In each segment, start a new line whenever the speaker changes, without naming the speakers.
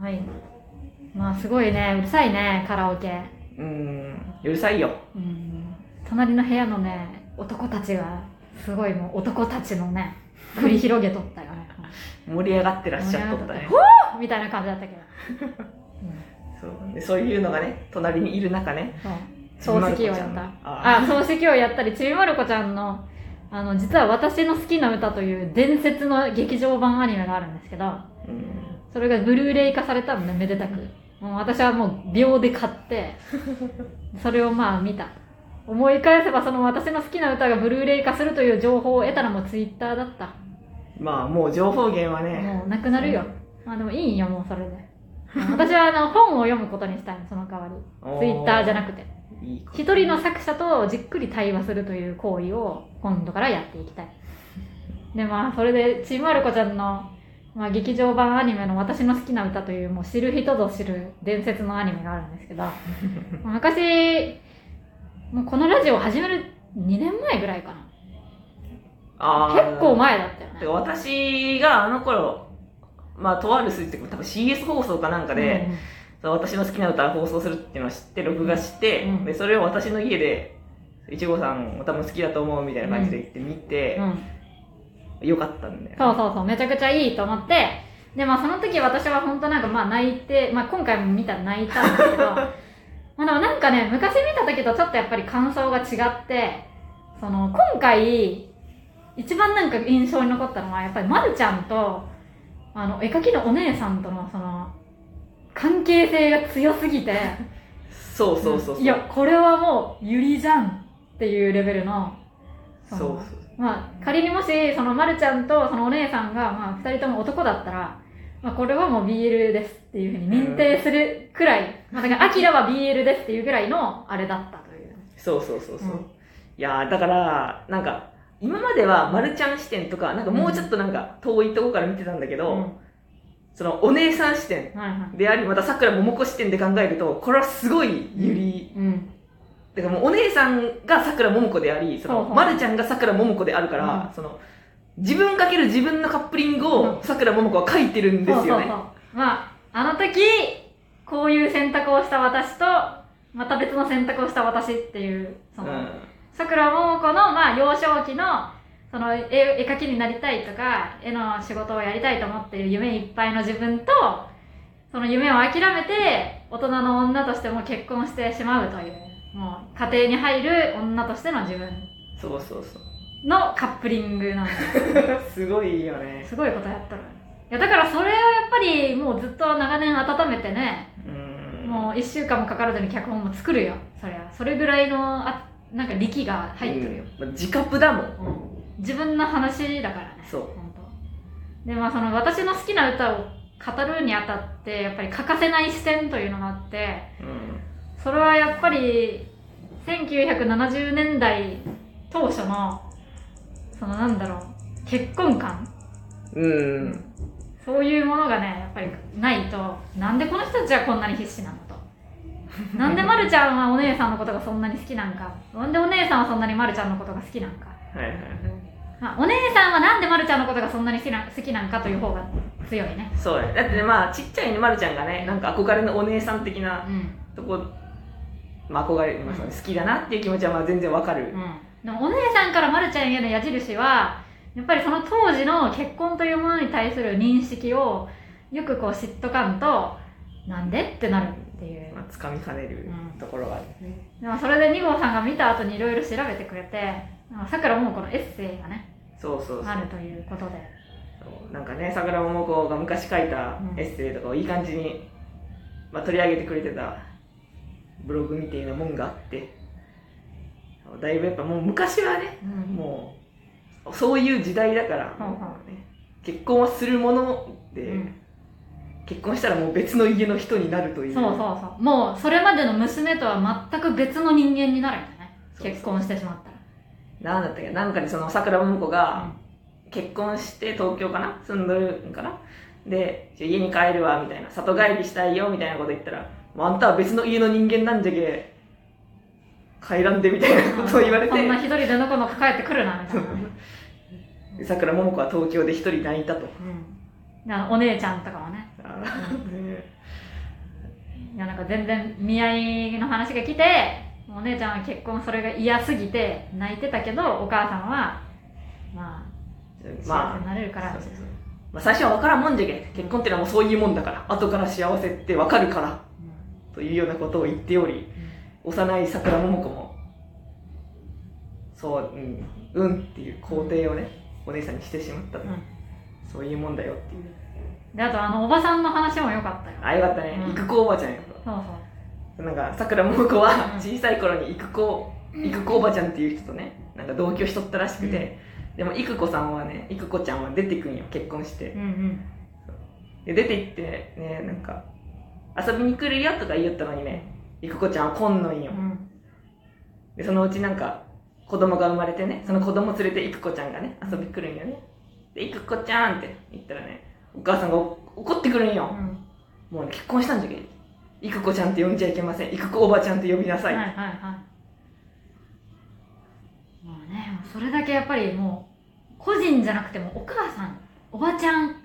はい。まあすごいね。うるさいねカラオケ。
うんうるさいよ。
うん。隣の部屋のね男たちがすごいもう男たちのね繰り広げとったよね。
盛り上がってらっしゃっとったね。
ほーみたいな感じだったけど、
そう。でそういうのがね隣にいる中ね。
そう。漱石をやった
あ
あ漱石をやったりちびまる子ちゃんのあの実は私の好きな歌という伝説の劇場版アニメがあるんですけど。
うん
それがブルーレイ化されたのねめでたく。もう私はもう秒で買って それをまあ見た。思い返せばその私の好きな歌がブルーレイ化するという情報を得たのもツイッターだった。
まあもう情報源はね。
もうなくなるよ。まあでもいいんよもうそれで。私はあの本を読むことにしたいのその代わり。ツイッターじゃなくて。一人の作者とじっくり対話するという行為を今度からやっていきたい。でまあそれでちびまる子ちゃんの、まあ、劇場版アニメの「私の好きな歌」というもう知る人ぞ知る伝説のアニメがあるんですけど 昔もうこのラジオを始める2年前ぐらいかな。
あー。
結構前だったよね。
私があの頃まあとある数字って多分 CS 放送かなんかで、そう私の好きな歌を放送するっていうのを知って録画して、
うん
でそれを私の家でいちごさんも多分好きだと思うみたいな感じで言ってみて
うん、うん
よかったんだよ、
そうそうそう、めちゃくちゃいいと思って、で、まあその時私は本当なんかまあ泣いて、まあ今回も見たら泣いたんですけど、まあでもなんかね、昔見た時とちょっとやっぱり感想が違って、その今回、一番なんか印象に残ったのはやっぱりまるちゃんと、あの、絵描きのお姉さんとのその、関係性が強すぎて、
そうそうそうそう。
いや、これはもう、ゆりじゃんっていうレベルの、
そう
の
そう
まあ、仮にもし、その、まるちゃんとそのお姉さんが、まあ、二人とも男だったら、まあ、これはもう BL ですっていうふうに認定するくらい、まあ、だから、アキラは BL ですっていうぐらいの、あれだったという。
そうそうそうそう、
うん
いやーだからなんか今まではまるちゃん視点とかなんかもうちょっとなんか遠いとこから見てたんだけど、
うん
そのお姉さん視点。でありまたさくらももこ視点で考えるとこれはすごいゆり、
うん。
てかもうお姉さんがさくらももこでありそのまるちゃんがさくらももこであるから、
うん。
その自分かける自分のカップリング
うん。
をさくらももこは書いてるんですよね、
そうそうそう。まあ、あの時、こういう選択をした私と、また別の選択をした私っていう、その、さくらももこの、まあ、幼少期の、その絵、絵描きになりたいとか、絵の仕事をやりたいと思っている夢いっぱいの自分と、その夢を諦めて、大人の女としても結婚してしまうという、もう、家庭に入る女としての自分
そうそうそう
のカップリングなんだよ。
すごいよね
すごいことやったら。いや、だからそれをやっぱり、もうずっと長年温めてね、
うん
もう一週間もかからずに脚本も作るよ。そりゃ。それぐらいの、あ、なんか力が入ってるよ。
うんまあ自覚だもん
自分の話だからね。
そう
本当で、まあその私の好きな歌を語るにあたって、やっぱり欠かせない視点というのがあって、
うん
それはやっぱり、1970年代当初の、そのなんだろう、結婚観
うん
そういうものがね、やっぱりないと、なんでこの人たちはこんなに必死なのと。なんでまるちゃんはお姉さんのことがそんなに好きなんか。なんでお姉さんはそんなにまるちゃんのことが好きなんか。
はいはい
まあ、お姉さんはなんでまるちゃんのことがそんなに好きな好きなんかという方が強いね。
そうやだってねまあちっちゃいねまるちゃんがねなんか憧れのお姉さん的な
うん。
まあ、憧れますよね。好きだなっていう気持ちはまあ全然わかる、
うん。でもお姉さんからまるちゃんへの矢印は、やっぱりその当時の結婚というものに対する認識を、よくこう嫉妬感と、なんでってなるっていう。
まあ、掴みかねる
うん。
ところがあるね、
でもそれで2号さんが見た後にいろいろ調べてくれて、さくらももこのエッセイがね、
そうそう
あるということで。
なんかね桜桃子が昔書いたエッセイとかをいい感じに、まあ、取り上げてくれてたブログみたいなもんがあってだいぶやっぱもう昔はね
うん。
もうそういう時代だから、
うん
ね結婚はするもので、
うん。
結婚したらもう別の家の人になるという。
そうそうそう。もうそれまでの娘とは全く別の人間になるんだね。
そうそう。
結婚してしまったら。
なんだったっけ？なんかでその桜桃子が結婚して東京かな？住んでるんかな？で家に帰るわみたいな。里帰りしたいよみたいなこと言ったらもうあんたは別の家の人間なんじゃけ帰らんでみたいなことを言われて。
そんな一人でのこのこ帰ってくるな、みたいな。ね。
で桜桃子は東京で一人泣いたと。
うん。お姉ちゃんとかも
ね。
いやなんか全然見合いの話が来てお姉ちゃんは結婚それが嫌すぎて泣いてたけどお母さんはまあ幸
ま
せになれるから
あそうそうそう。まあ最初は分からんもんじゃけ結婚ってのはもうそういうもんだから。後から幸せって分かるから。
うん
というようなことを言っており幼い桜桃子もそううんうんっていう肯定をねお姉さんにしてしまったと、
うん。
そういうもんだよっていう。
であとあのおばさんの話も良かったよ。
あよかったね、
うん。
育子おばちゃんや
そうそう。
なんか桜桃子は
うん。
小さい頃に育子育子おばちゃんっていう人とねなんか同居しとったらしくて、でも育子さんはね育子ちゃんは出てくんよ結婚して。
うんうん。
で出て行ってねなんか遊びに来るよとか言ったのにね育子ちゃんは来んのんよ、
うん。
でそのうちなんか子供が生まれてねその子供連れて育子ちゃんがね遊びに来るんよね。で育子ちゃんって言ったらねお母さんがお怒ってくるんよ、
うん。
もうね結婚したんじゃけ育子ちゃんって呼んじゃいけません。育子おばちゃんって呼びなさい、
はいはいはい。もうねそれだけやっぱりもう個人じゃなくてもお母さんおばちゃん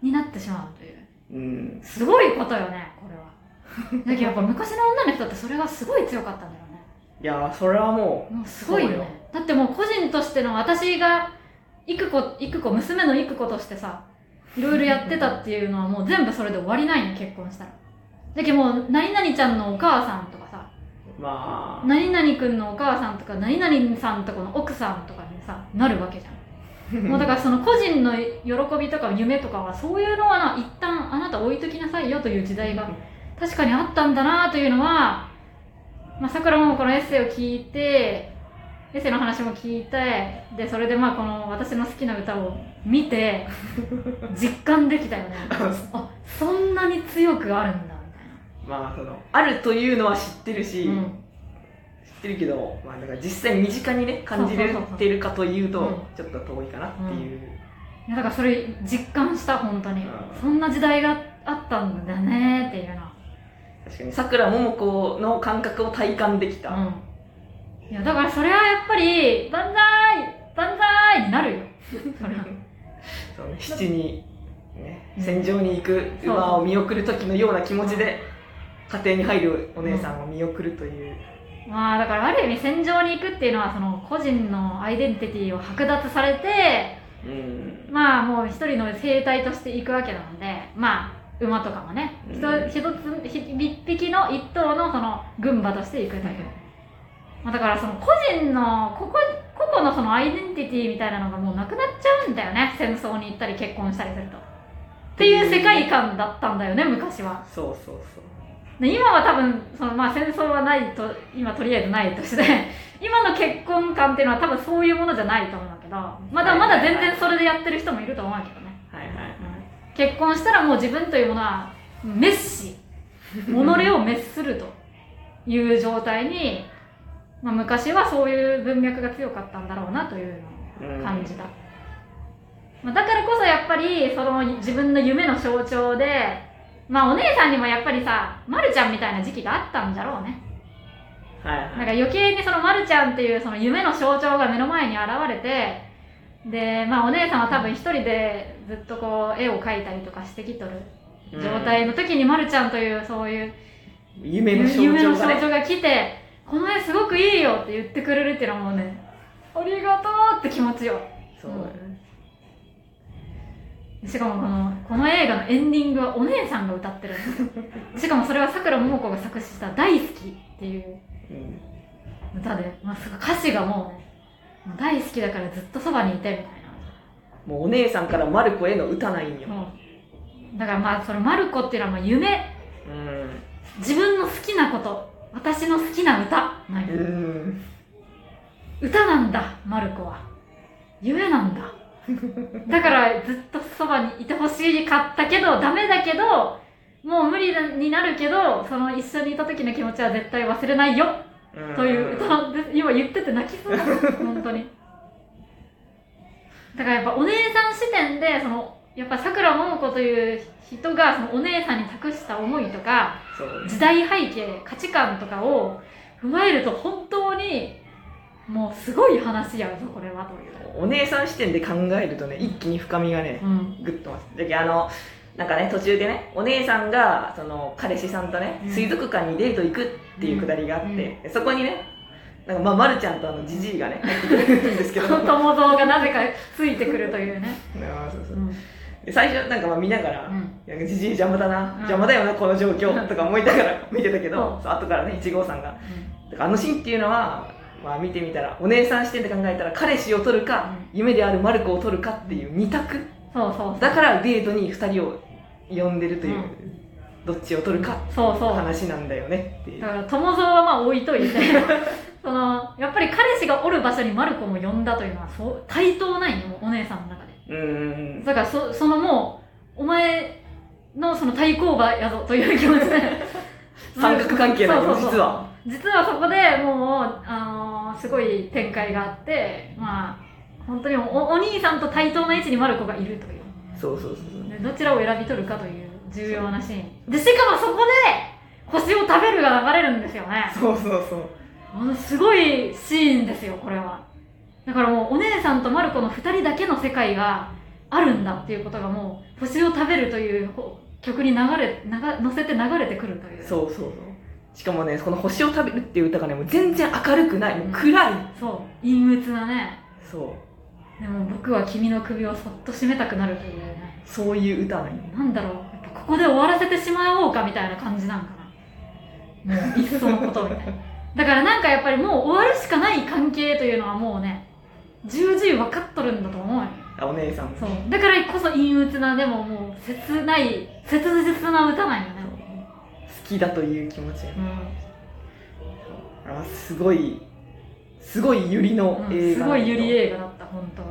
になってしまうという
うん。
すごいことよねこれは。だけどやっぱ昔の女の人ってそれがすごい強かったんだよね。
いやーそれはも
もうすごいよね。だってもう個人としての私が育子育子娘の育子としてさいろいろやってたっていうのはもう全部それで終わりないの結婚したら。だけどもう何々ちゃんのお母さんとかさ
うまあ。
何々くんのお母さんとか何々さんとこの奥さんとかにさなるわけじゃん もうだからその個人の喜びとか夢とかはそういうのはな一旦あなた置いときなさいよという時代が確かにあったんだなというのはまあさくらももこのエッセイを聞いてエッセイの話も聞いてでそれでまあこの私の好きな歌を見て 実感できたよね。あそんなに強くあるんだみたいな。
まあそのあるというのは知ってるし、
うん
知ってるけど、まあ、だから実際身近にね感じれてるかというと、
うん。
ちょっと遠いかなっていう、
いやだからそれ実感した本当に。
うん。
そんな時代があったんだねっていうのは
確かにさくらももこの感覚を体感できた、
うん。いやだからそれはやっぱり万歳万歳になるよ。それは。
そうね七に、ね、
うん。
戦場に行く馬を見送る時のような気持ちで家庭に入るお姉さんを見送るという、
まあだからある意味戦場に行くっていうのはその個人のアイデンティティを剥奪されて
うん。
まあもう一人の生態として行くわけなのでまあ馬とかもね一
うん。
一つひ一匹の一頭のその群馬として行くという、まあ、だからその個人のここ個々のそのアイデンティティみたいなのがもうなくなっちゃうんだよね。戦争に行ったり結婚したりすると。っていう世界観だったんだよね昔は。
そうそうそう。
で今は多分その、まあ、戦争はないと今とりあえずないとして 今の結婚観っていうのは多分そういうものじゃないと思うんだけどまだまだ全然それでやってる人もいると思うけどね、
はいはい
うん結婚したらもう自分というものは滅し己を滅するという状態に、まあ、昔はそういう文脈が強かったんだろうなというのを感じた、まあ、だからこそやっぱりその自分の夢の象徴でまあお姉さんにもやっぱりさ、ま、るちゃんみたいな時期があったんじゃろうね。
はい
なんか
はい
余計にそのまるちゃんっていうその夢の象徴が目の前に現れてでまあお姉さんは多分一人でずっとこう絵を描いたりとかしてきとる状態の時にまるちゃんというそういう
夢の象
夢の象
徴がね
徴が来てこの絵すごくいいよって言ってくれるっていうのはもうねありがとうって気持ちよ。
そうだよね
しかもこのこの映画のエンディングはお姉さんが歌ってるんです。しかもそれはさくらももこが作詞した「大好き」っていう
うん
歌で、まあ、歌詞がもうねもう大好きだからずっとそばにいてみたい
もうお姉さんからマルコへの歌ないんよ。
だからまあそのマルコっていうのはまあ夢。
うん。
自分の好きなこと。私の好きな歌。なんよ
うん。
歌なんだマルコは。夢なんだだからずっとそばにいてほしかったけどダメだけどもう無理になるけどその一緒にいた時の気持ちは絶対忘れないよ。という歌で 今言ってて泣きそうだ本当に。だからやっぱお姉さん視点でそのやっぱさくらももこという人がそのお姉さんに託した思いとか時代背景価値観とかを踏まえると本当にもうすごい話やぞこれはという、
お姉さん視点で考えるとね一気に深みがね
うん、
グッとます。だあのなんかね途中でねお姉さんがその彼氏さんとね、
うん。
水族館にデート行くっていうくだりがあって、でそこにねなんかまあ、ま、るちゃんとあのジジイがね 入ってくるんですけど。
友蔵がなぜかついてくるというね、
あそうそう。
うん。
で最初なんかまあ見ながら、
うん。
なんかジジイ邪魔だな、
ん。
邪魔だよなこの状況とか思いながら見てたけど、後からね1号さんが。だからあのシーンっていうのは、まあ、見てみたらお姉さん視点で考えたら彼氏を取るか、
う
夢であるマルコを取るかっていう二択。
そうそう
だからデートに2人を呼んでるという、
うん。
どっちを取るか
そうそう。
話なんだよねっていう。
だから友蔵はまあ置いといて そのやっぱり彼氏がおる場所にマルコも呼んだというのはそう対等ないよお姉さんの中で。
うんうん
だからそそのもうお前のその対抗馬やぞという気持ちで。
三角関係なの実は。
実はそこでもう、あのーすごい展開があってまあ本当におお兄さんと対等な位置にマルコがいるという。
そうそうそうそう。
でどちらを選び取るかという重要なシーン。でしかもそこで星を食べるが流れるんですよね。
そうそうそう。
ものすごいシーンですよこれは。だからもうお姉さんとマルコの2人だけの世界があるんだっていうことがもう星を食べるというほ曲に流れ流乗せて流れてくるという。
そうそうそうしかもねこの「星を食べる」っていう歌がねもう全然明るくない。もう暗い、
そう。陰鬱なね。
そう。
でも僕は君の首をそっと締めたくなるというね。
そういう歌なんよ。
なんだろう。やっぱここで終わらせてしまおうかみたいな感じなんかな。もういっそのことみたいな。だからなんかやっぱりもう終わるしかない関係というのはもうね重々分かっとるんだと思うよ。
あお姉さん。も
そう。だからこそ陰鬱なでももう切ない切実な歌なんよね。
好きだという気持ちが。
う
あすごいすごいゆりの
ん、うん、
映画
すごいゆり映画だった本当に